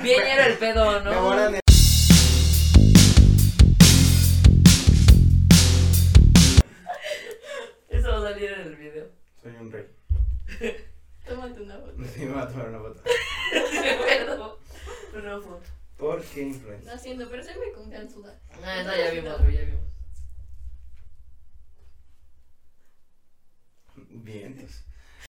Bien era el pedo, ¿no? Me volan el... Eso va a salir en el video. Soy un rey. Tómate una foto. Sí, me voy a tomar una foto. Me Perdón. Una foto. ¿Por qué influencer? No siento, pero se me confianzuda. Ah, esa ya vimos, ya vimos. Bien. Pues.